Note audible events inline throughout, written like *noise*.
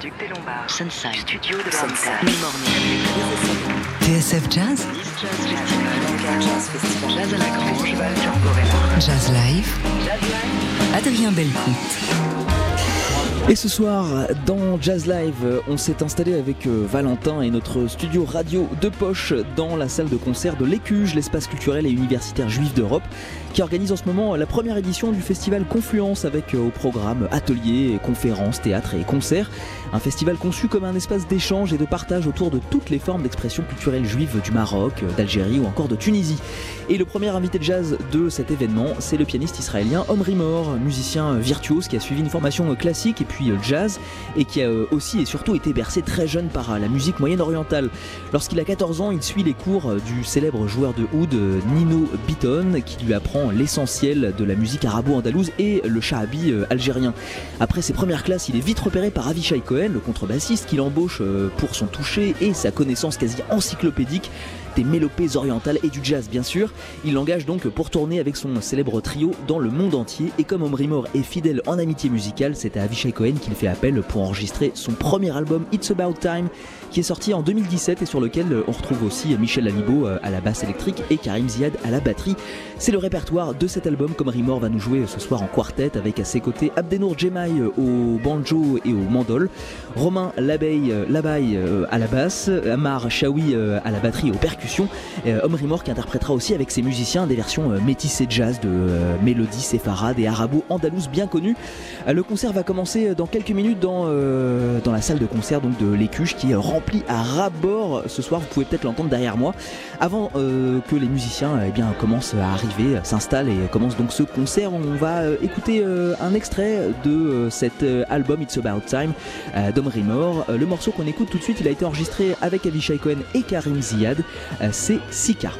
Duc des Lombards. Sunside. Studio de Sunset. Morning. TSF Jazz, Jazz à la Grange, Turborella. Jazz Live, Adrien Belcout. Et ce soir, dans Jazz Live, on s'est installé avec euh, Valentin et notre studio radio de poche dans la salle de concert de l'Écuge, l'espace culturel et universitaire juif d'Europe, qui organise en ce moment la première édition du festival Confluence avec euh, au programme ateliers, conférences, théâtres et concerts. Un festival conçu comme un espace d'échange et de partage autour de toutes les formes d'expression culturelle juive du Maroc, euh, d'Algérie ou encore de Tunisie. Et le premier invité de jazz de cet événement, c'est le pianiste israélien Omri Mor, musicien virtuose qui a suivi une formation classique et puis euh, jazz et qui a euh, aussi et surtout été bercé très jeune par euh, la musique moyenne-orientale. Lorsqu'il a 14 ans, il suit les cours du célèbre joueur de oud Nino Bitton qui lui apprend l'essentiel de la musique arabo-andalouse et le shahabi algérien. Après ses premières classes, il est vite repéré par Avishai Cohen, le contrebassiste, qui l'embauche euh, pour son toucher et sa connaissance quasi encyclopédique des mélopées orientales et du jazz bien sûr. Il l'engage donc pour tourner avec son célèbre trio dans le monde entier et comme Omri Mor est fidèle en amitié musicale, c'est à Avishai Cohen qu'il fait appel pour enregistrer son premier album It's About Time qui est sorti en 2017 et sur lequel euh, on retrouve aussi Michel Lalibo euh, à la basse électrique et Karim Ziad à la batterie. C'est le répertoire de cet album comme Rimor va nous jouer ce soir en quartet avec à ses côtés Abdenour Djemai euh, au banjo et au mandol, Romain Labeille, euh, Labaille euh, à la basse, Amar Chaoui euh, à la batterie et aux percussions, euh, Omri Mor qui interprétera aussi avec ses musiciens des versions euh, métissées jazz de euh, mélodies séfarades et arabo-andalouses bien connues. Euh, Le concert va commencer dans quelques minutes dans, euh, dans la salle de concert donc de l'Écuche qui est remplie à ras-bord ce soir. Vous pouvez peut-être l'entendre derrière moi. Avant euh, que les musiciens eh bien, commencent à arriver, s'installent et commencent donc ce concert, on va euh, écouter euh, un extrait de euh, cet euh, album It's About Time euh, d'Omri Mor. Euh, le morceau qu'on écoute tout de suite, il a été enregistré avec Avishai Cohen et Karim Ziad. Euh, C'est Sika.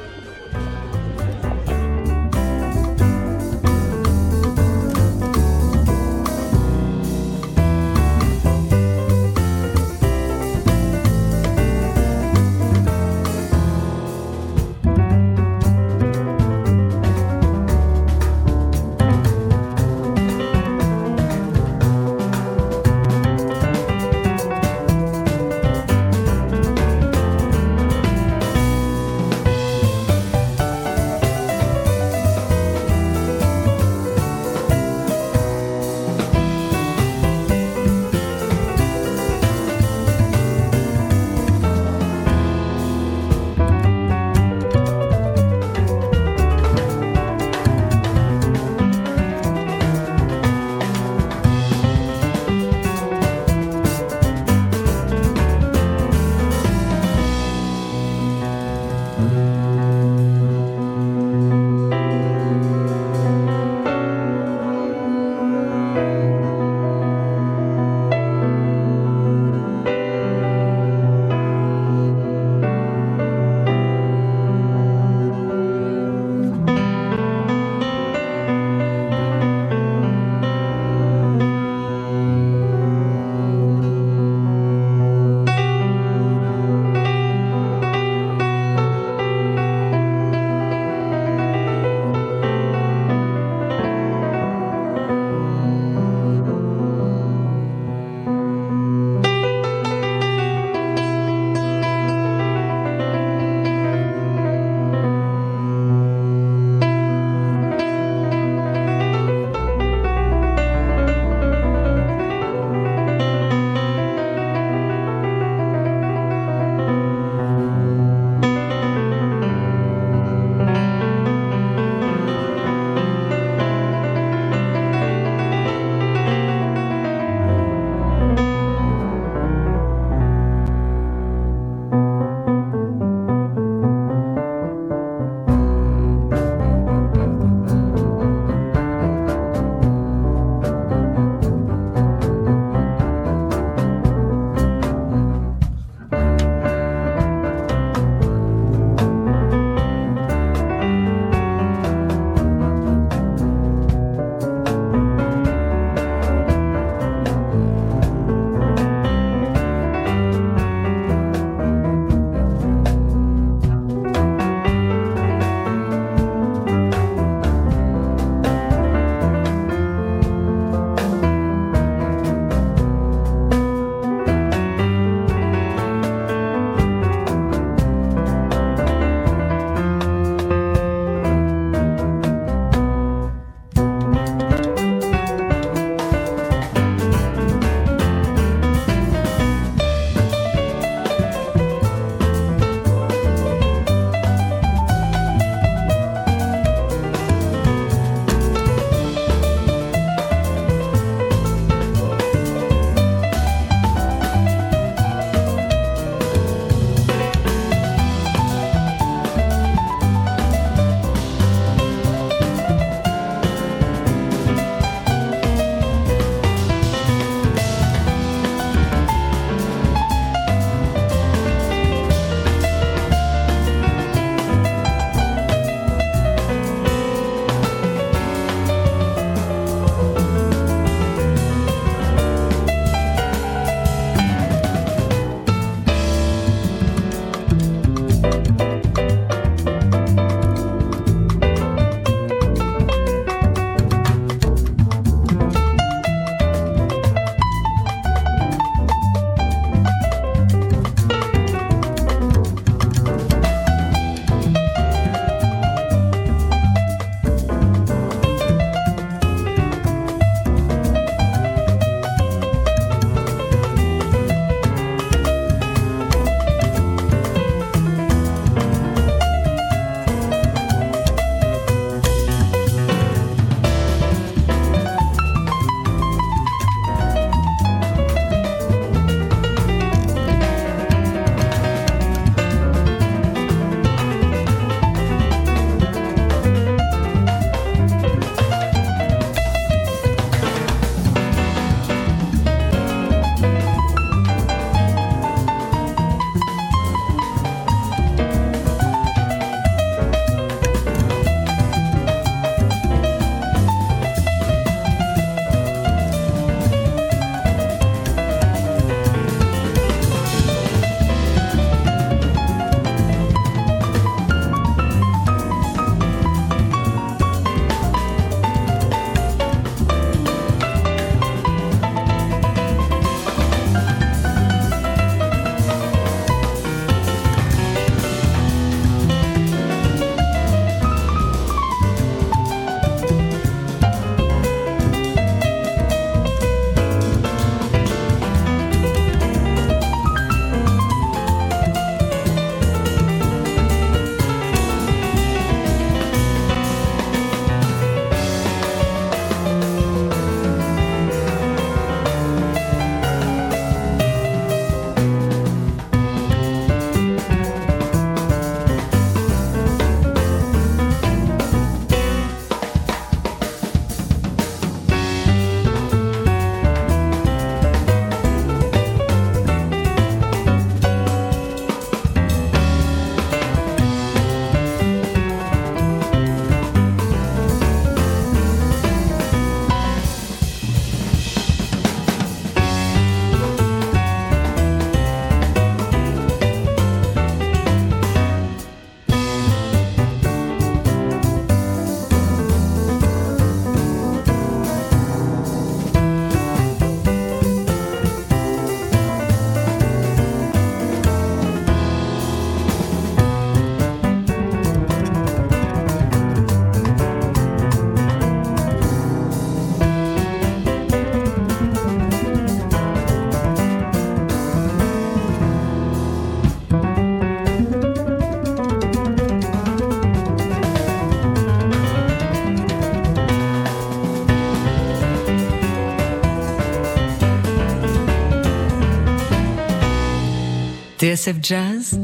TSF Jazz,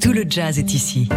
tout le jazz est ici.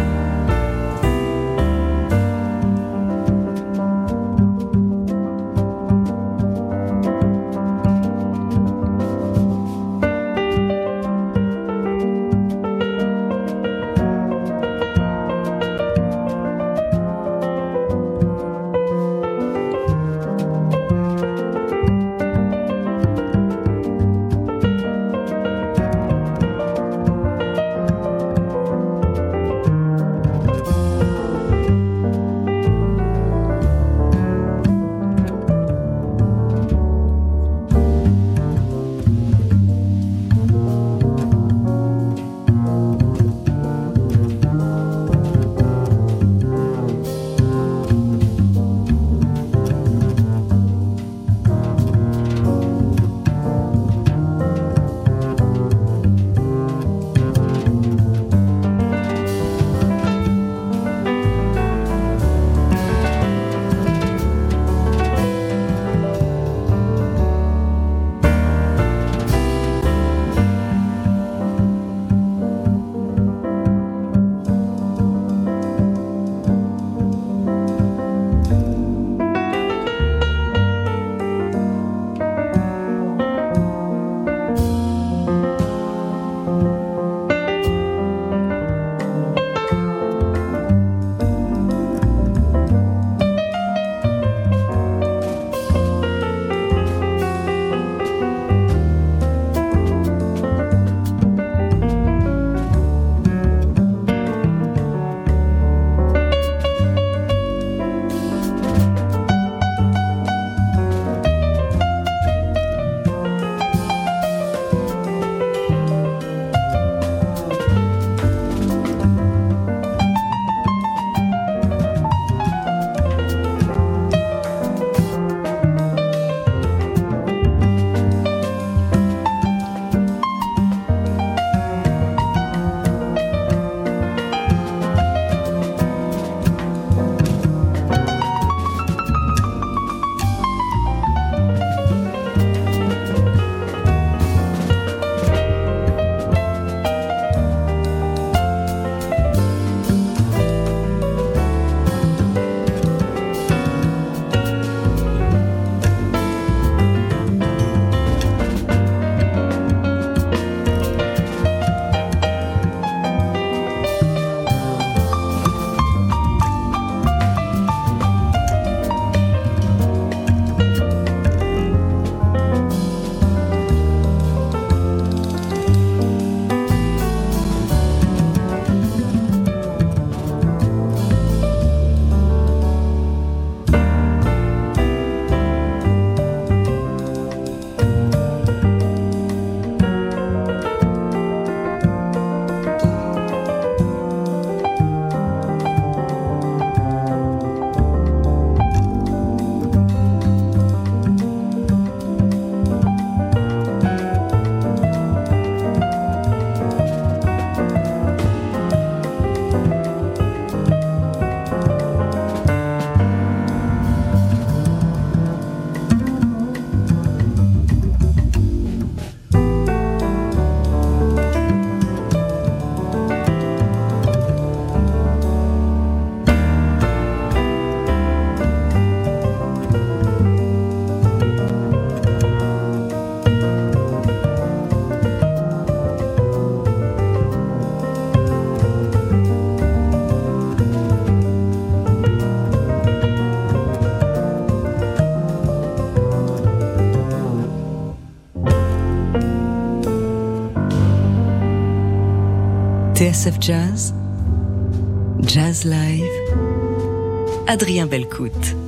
TSF Jazz, Jazz Live, Adrien Belcout.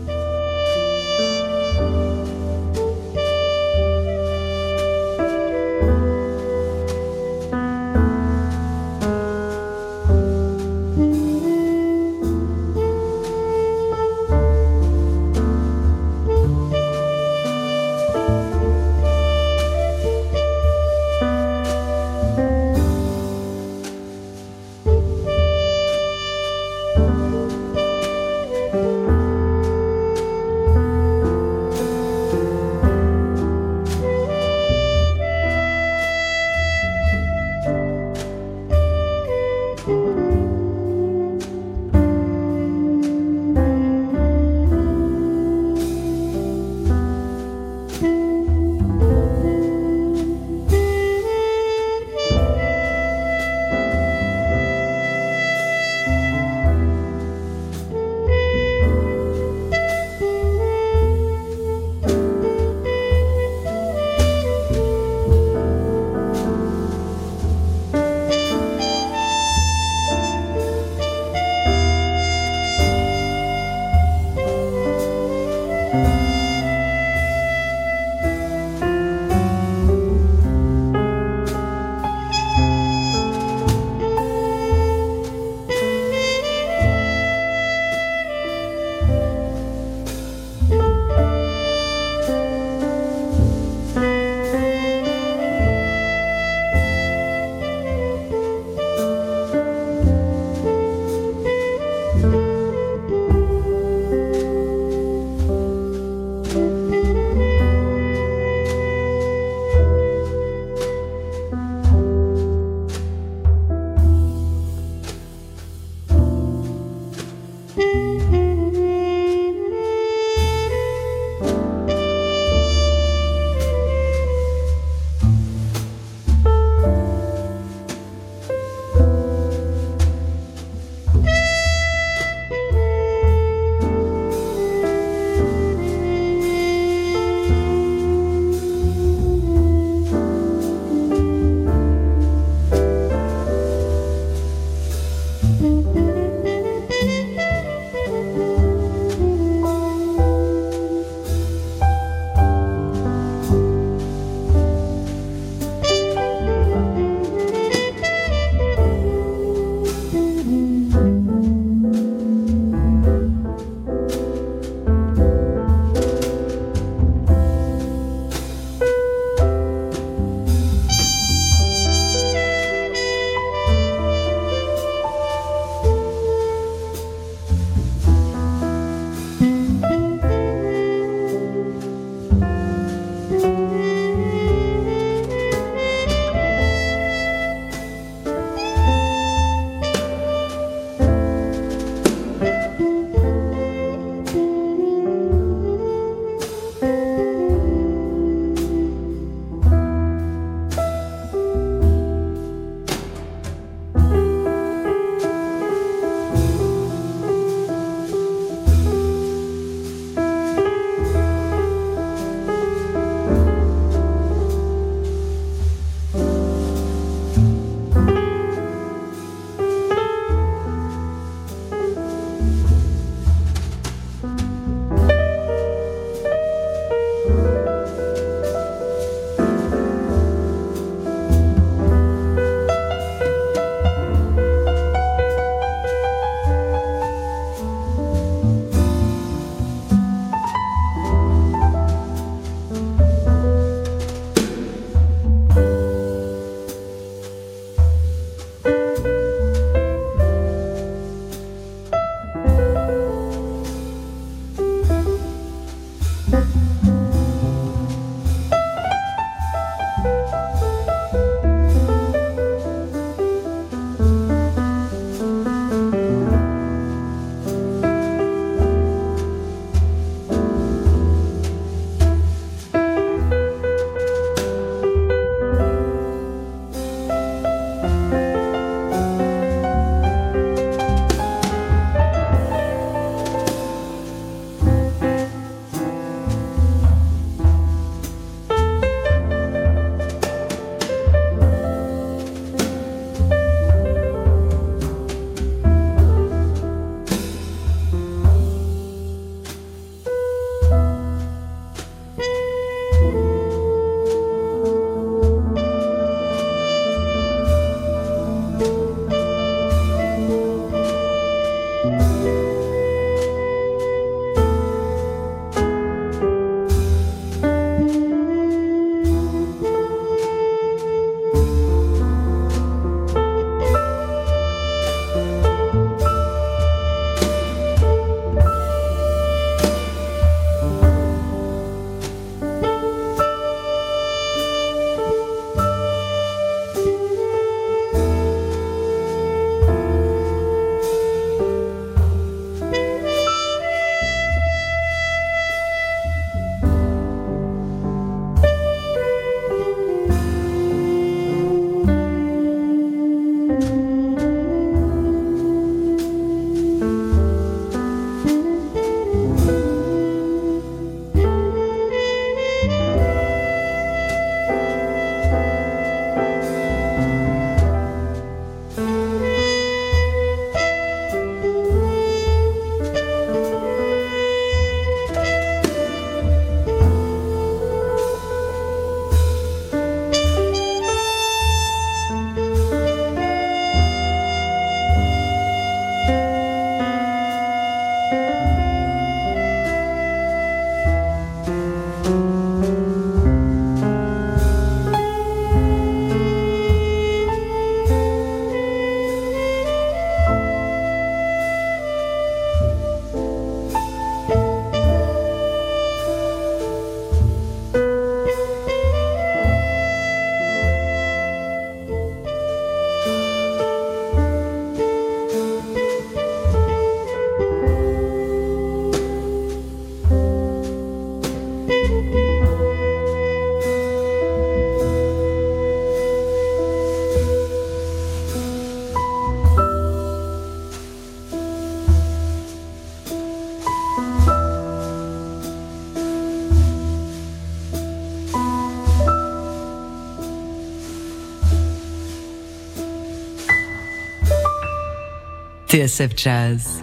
TSF Jazz.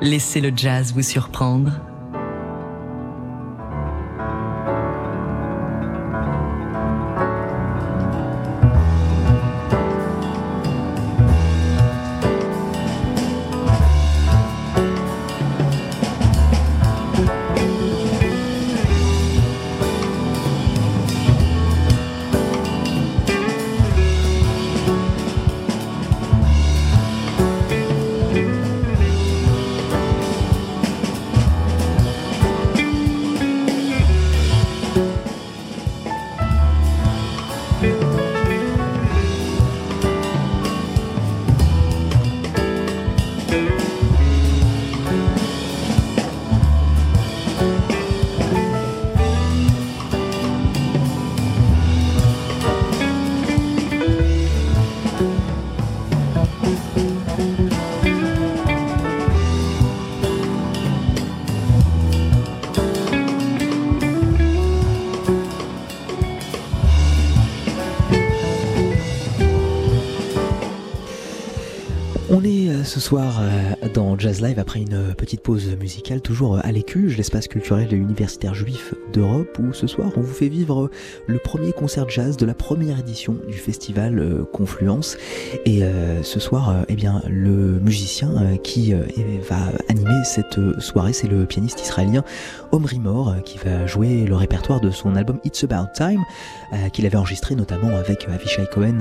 Laissez le jazz vous surprendre. Jazz Live après une petite pause musicale, toujours à l'Écuge, l'espace culturel et universitaire juif d'Europe, où ce soir on vous fait vivre le premier concert jazz de la première édition du festival euh, Confluence. Et euh, ce soir, eh bien, le musicien qui va animer cette soirée, c'est le pianiste israélien Omri Mor, qui va jouer le répertoire de son album It's About Time, qu'il avait enregistré notamment avec Avishai Cohen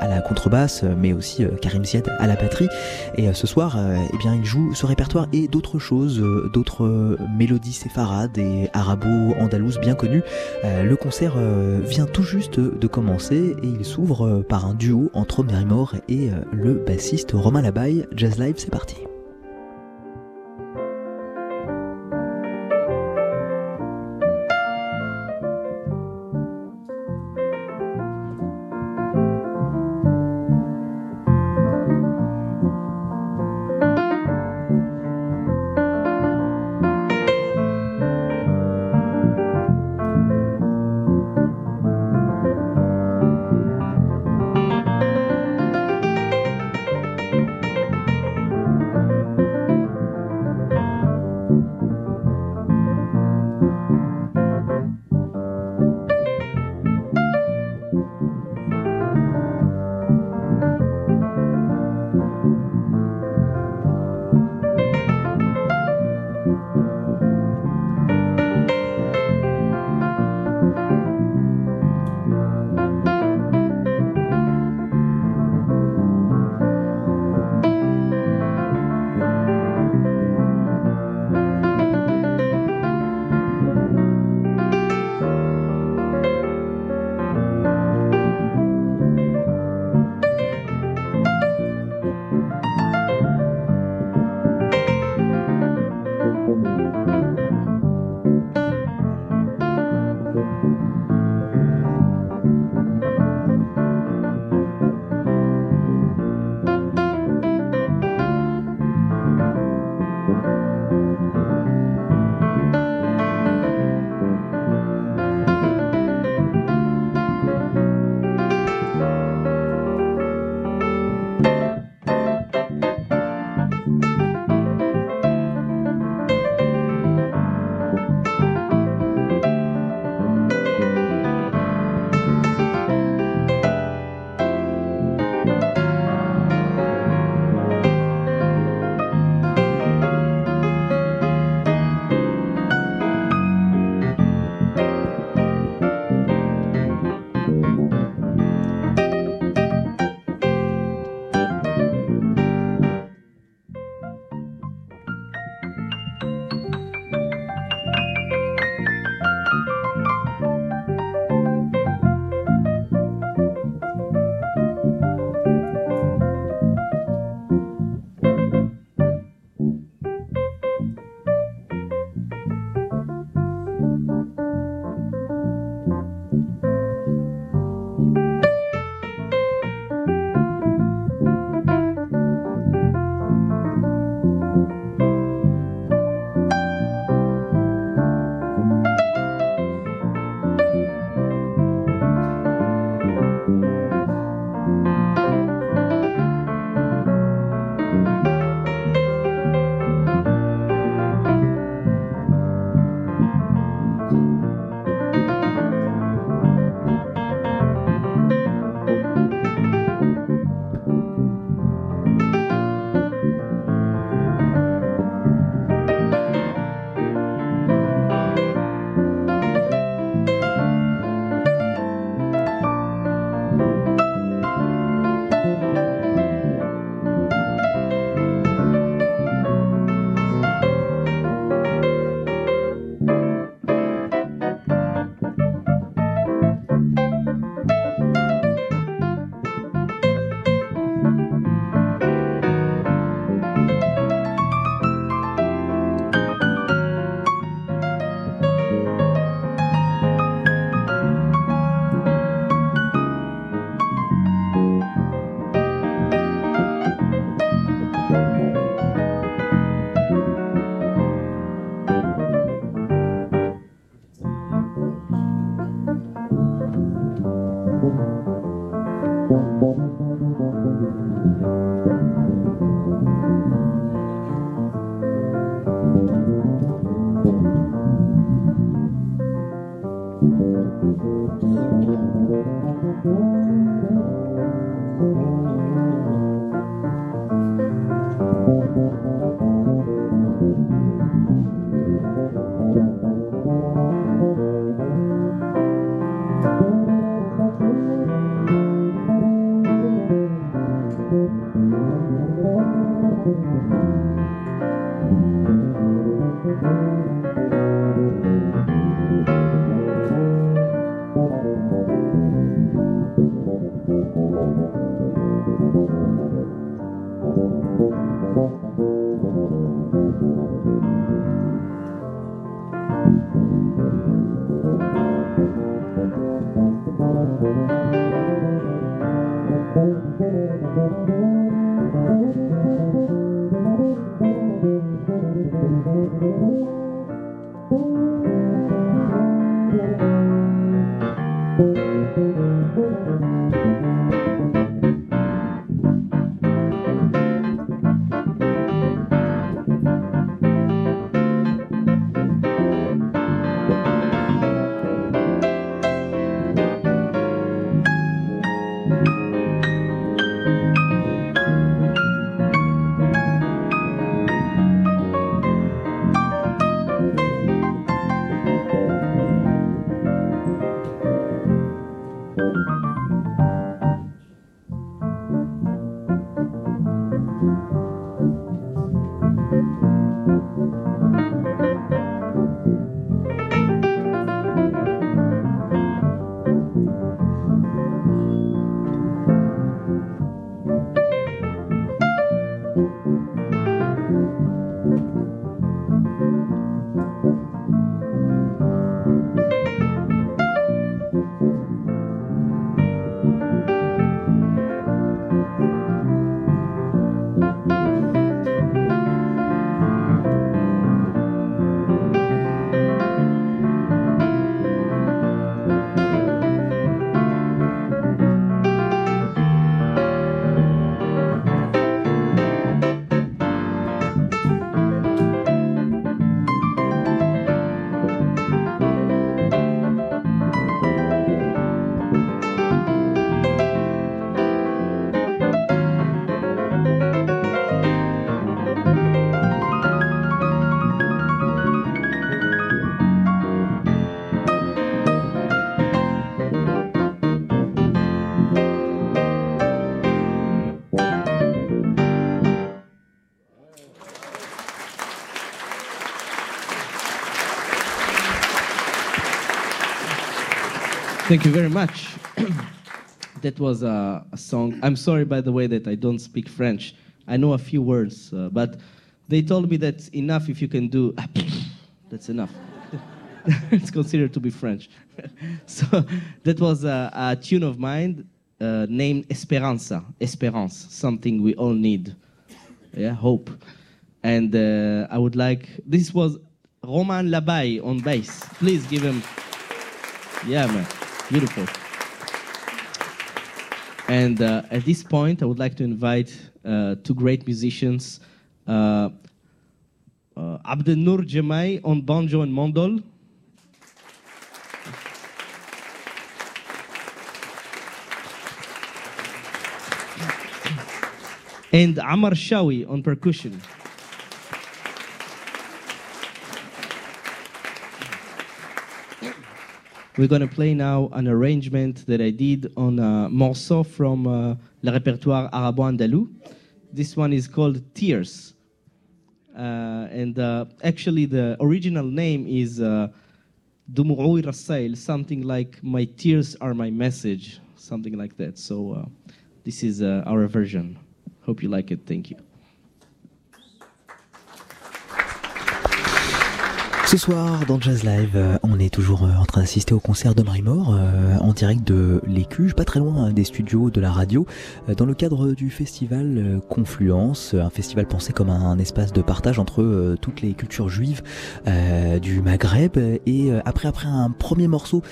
à la contrebasse, mais aussi Karim Ziad à la batterie. Et euh, ce soir, euh, eh bien, il joue ce répertoire et d'autres choses, euh, d'autres mélodies séfarades et arabo-andalouses bien connues. le concert vient tout juste de commencer et il s'ouvre par un duo entre Merimor et le bassiste Romain Labaye. Jazz Live, c'est parti. Thank you very much. *clears throat* that was a, a, song. I'm sorry, by the way, that I don't speak French. I know a few words, uh, but they told me that's enough if you can do. *laughs* that's enough. *laughs* it's considered to be French. *laughs* so that was a, a tune of mine uh, named Esperanza, Esperance, something we all need. Yeah, hope. And uh, I would like, this was Roman Labaye on bass. Please give him, yeah, man. Beautiful. And uh, at this point, I would like to invite uh, two great musicians, uh, uh, Abdelnour Jemai on banjo and mandol. And Amar Shawi on percussion. We're going to play now an arrangement that I did on a morceau from uh, le répertoire arabo-andalou. This one is called Tears. Uh, and uh, actually, the original name is uh, Dumu'ui Rasail, something like My Tears Are My Message, something like that. So, uh, this is uh, our version. Hope you like it. Thank you. Ce soir, dans Jazz Live, euh, on est toujours euh, en train d'assister au concert de Marie-Mort euh, en direct de l'Écuge, pas très loin hein, des studios de la radio, dans le cadre du festival Confluence, un festival pensé comme un, espace de partage entre toutes les cultures juives du Maghreb. Et après, après un premier morceau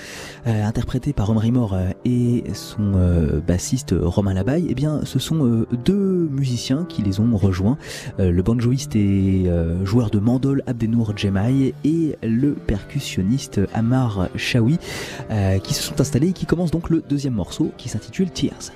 interprété par Omri Mort et son bassiste Romain Labaye, eh bien, ce sont deux musiciens qui les ont rejoints, le banjoiste et joueur de mandol Abdenour Djemaï et le percussionniste Amar Shawi euh, qui se sont installés et qui commencent donc le deuxième morceau qui s'intitule Tears.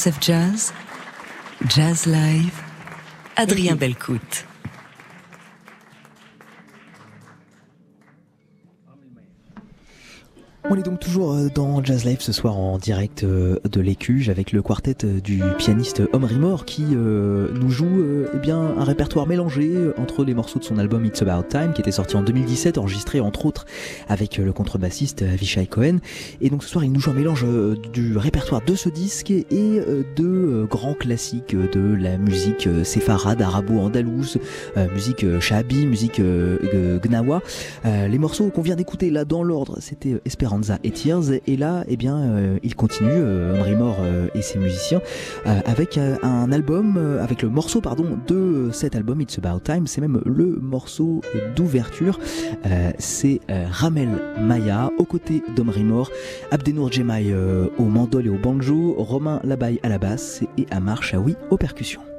TSF Jazz, Jazz Live, Adrien Belcout. Dans Jazz Live ce soir en direct euh, de l'Écuge avec le quartet euh, du pianiste Omri Moore qui nous joue eh bien, un répertoire mélangé entre les morceaux de son album It's About Time qui était sorti en 2017, enregistré entre autres avec le contrebassiste Avishai Cohen. Et donc ce soir il nous joue un mélange du répertoire de ce disque et de grands classiques de la musique séfarade, arabo-andalouse, musique shabi, musique gnawa. Les morceaux qu'on vient d'écouter là dans l'ordre, c'était Esperanza et Tears. Et là, eh bien, euh, il continue, euh, Henry Moore euh, et ses musiciens, avec un album, avec le morceau, pardon, de cet album, It's About Time. C'est même le morceau d'ouverture. c'est Ramel Maya aux côtés d'Omri Moore, Abdenour Jemai au mandol et au banjo, Romain Labaye à la basse et Amar Chaoui aux percussions.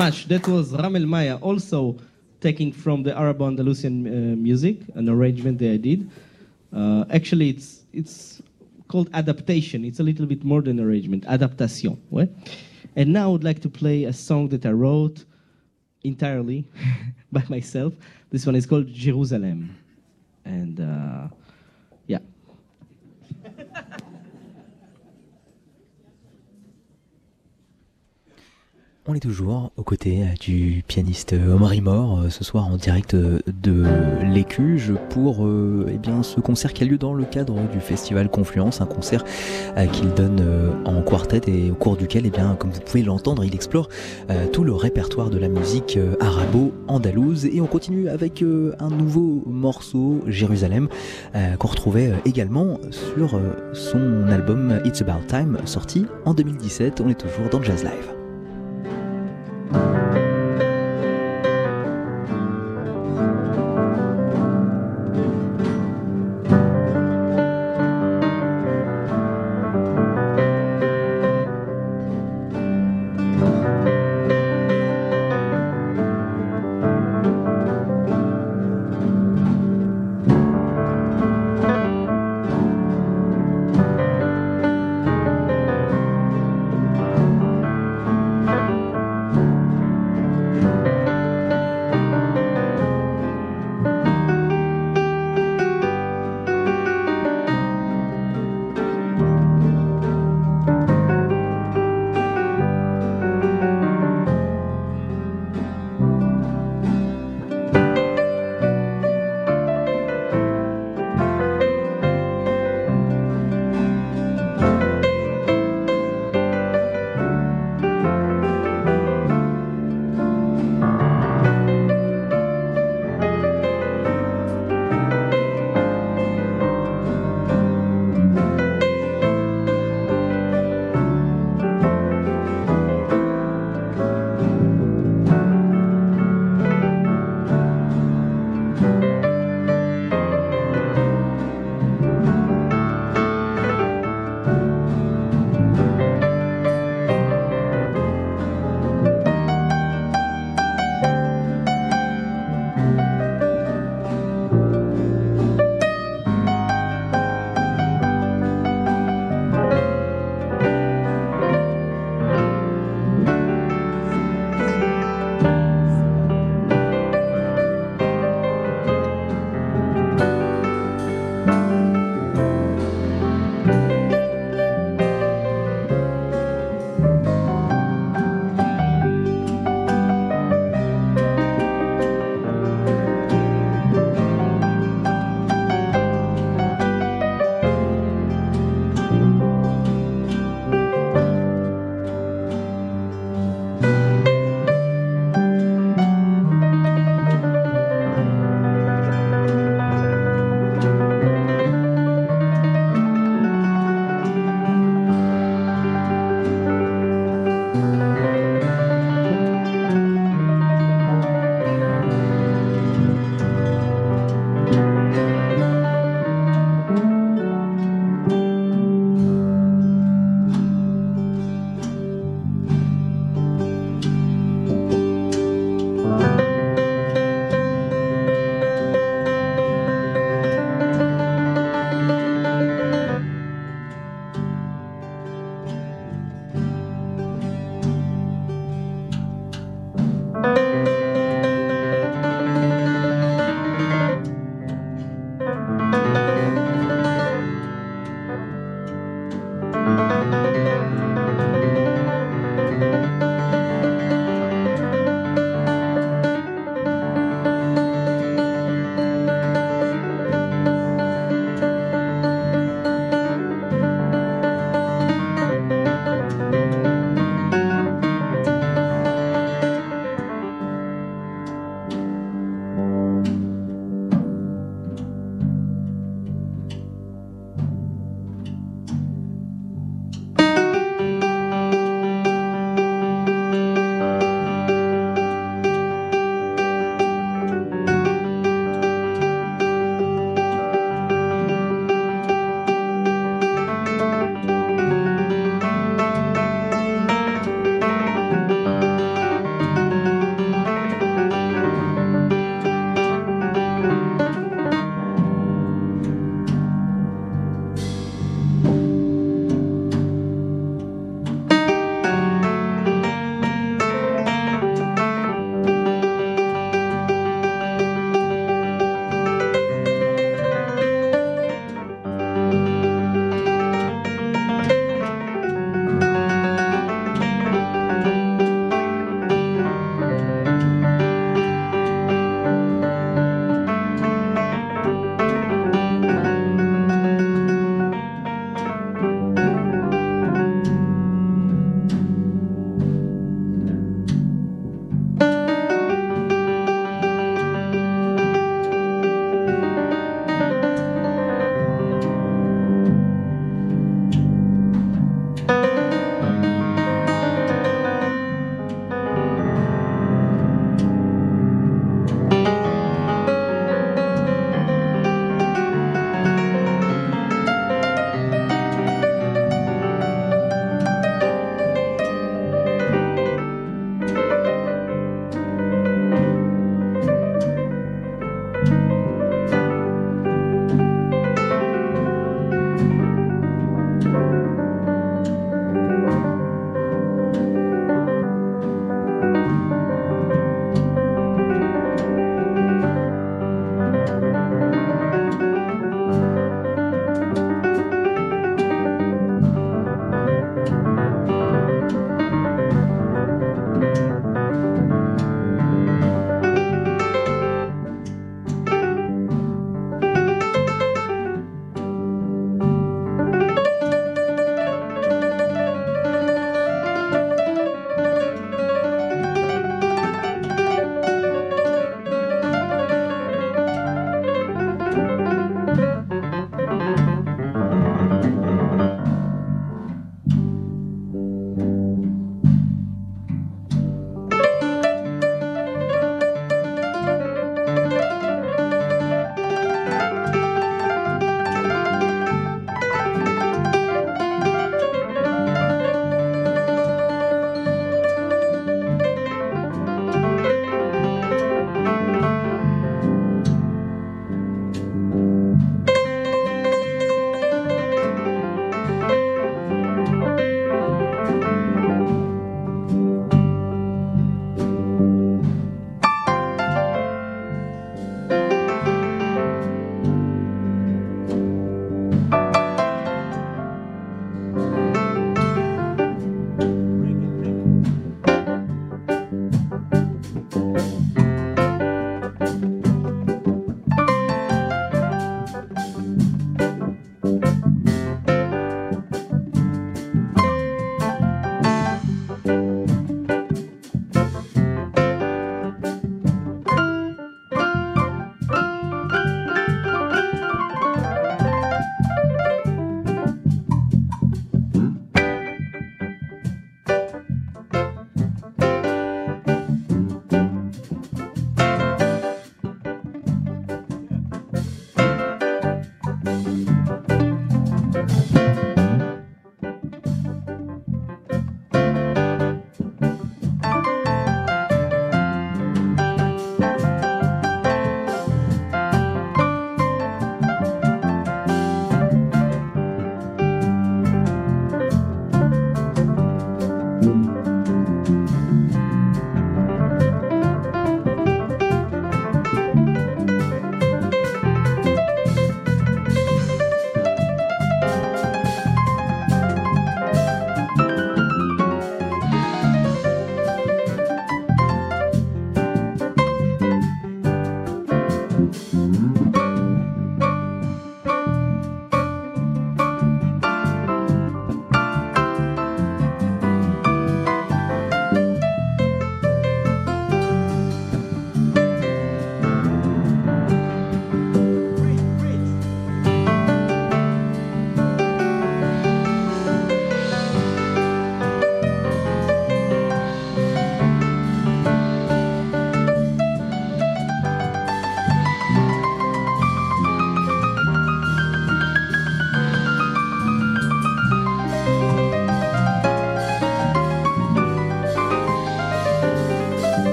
Much. That was Ramel Maya, also taking from the Arab Andalusian uh, music, an arrangement that I did. Uh, actually, it's it's called adaptation. It's a little bit more than arrangement, adaptation. Ouais? And now I would like to play a song that I wrote entirely *laughs* by myself. This one is called Jerusalem. And uh, On est toujours aux côtés euh, du pianiste Omar Mort euh, ce soir en direct euh, de l'Écuge pour eh bien, ce concert qui a lieu dans le cadre du festival Confluence, un concert qu'il donne en quartet et au cours duquel, eh bien, comme vous pouvez l'entendre, il explore tout le répertoire de la musique arabo-andalouse. Et on continue avec un nouveau morceau, Jérusalem, qu'on retrouvait également sur son album It's About Time, sorti en 2017. On est toujours dans Jazz Live. Thank you.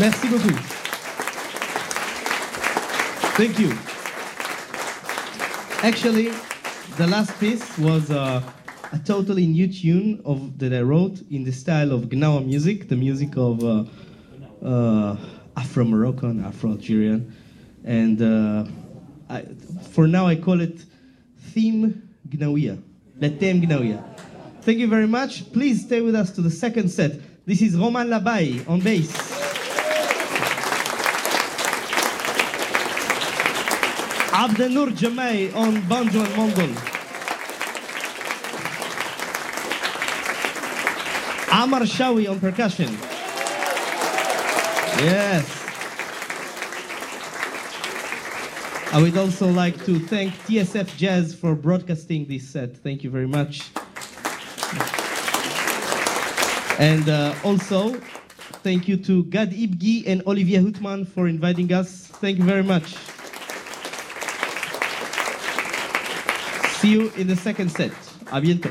Merci beaucoup. Thank you. Actually, the last piece was uh, a totally new tune of that I wrote in the style of Gnawa music, the music of uh, uh, Afro-Moroccan, Afro-Algerian, and uh, I, for now I call it Theme Gnawiya, Le Theme Gnawiya. Thank you very much. Please stay with us to the second set. This is Roman Labai on bass. Abdenur Jamai on banjo and mandol. Amar Shawi on percussion. Yes. I would also like to thank TSF Jazz for broadcasting this set. Thank you very much. And uh, also, thank you to Gad Ibgi and Olivia Hutman for inviting us. Thank you very much. See you in the second set. À bientôt.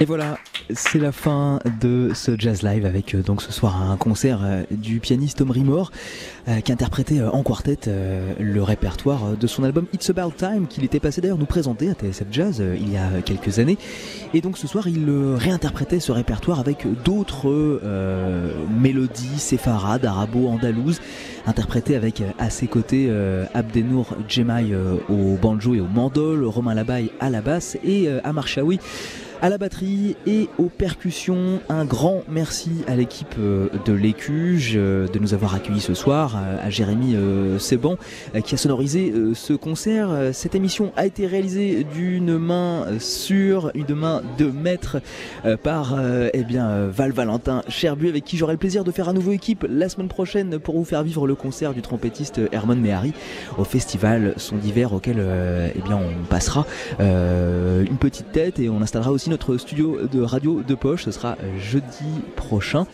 Et voilà, c'est la fin de ce jazz live avec euh, donc ce soir un concert euh, du pianiste Omri Moore euh, qui interprétait en quartet le répertoire de son album It's About Time qu'il était passé d'ailleurs nous présenter à TSF Jazz il y a quelques années. Et donc ce soir il réinterprétait ce répertoire avec d'autres mélodies séfarades, arabo-andalouses interprétées avec à ses côtés Abdenour Djemai euh, au banjo et au mandol, Romain Labaye à la basse et Amar Chaoui à la batterie et aux percussions. Un grand merci à l'équipe euh, de l'Écuge euh, de nous avoir accueillis ce soir, à Jérémy euh, Seban qui a sonorisé ce concert. Cette émission a été réalisée d'une main sûre, une main de maître par eh bien, Val Valentin Cherbu avec qui j'aurai le plaisir de faire à nouveau équipe la semaine prochaine pour vous faire vivre le concert du trompettiste Herman Mehari au festival Son d'hiver auquel eh bien, on passera une petite tête et on installera aussi notre studio de radio de poche. Ce sera jeudi prochain.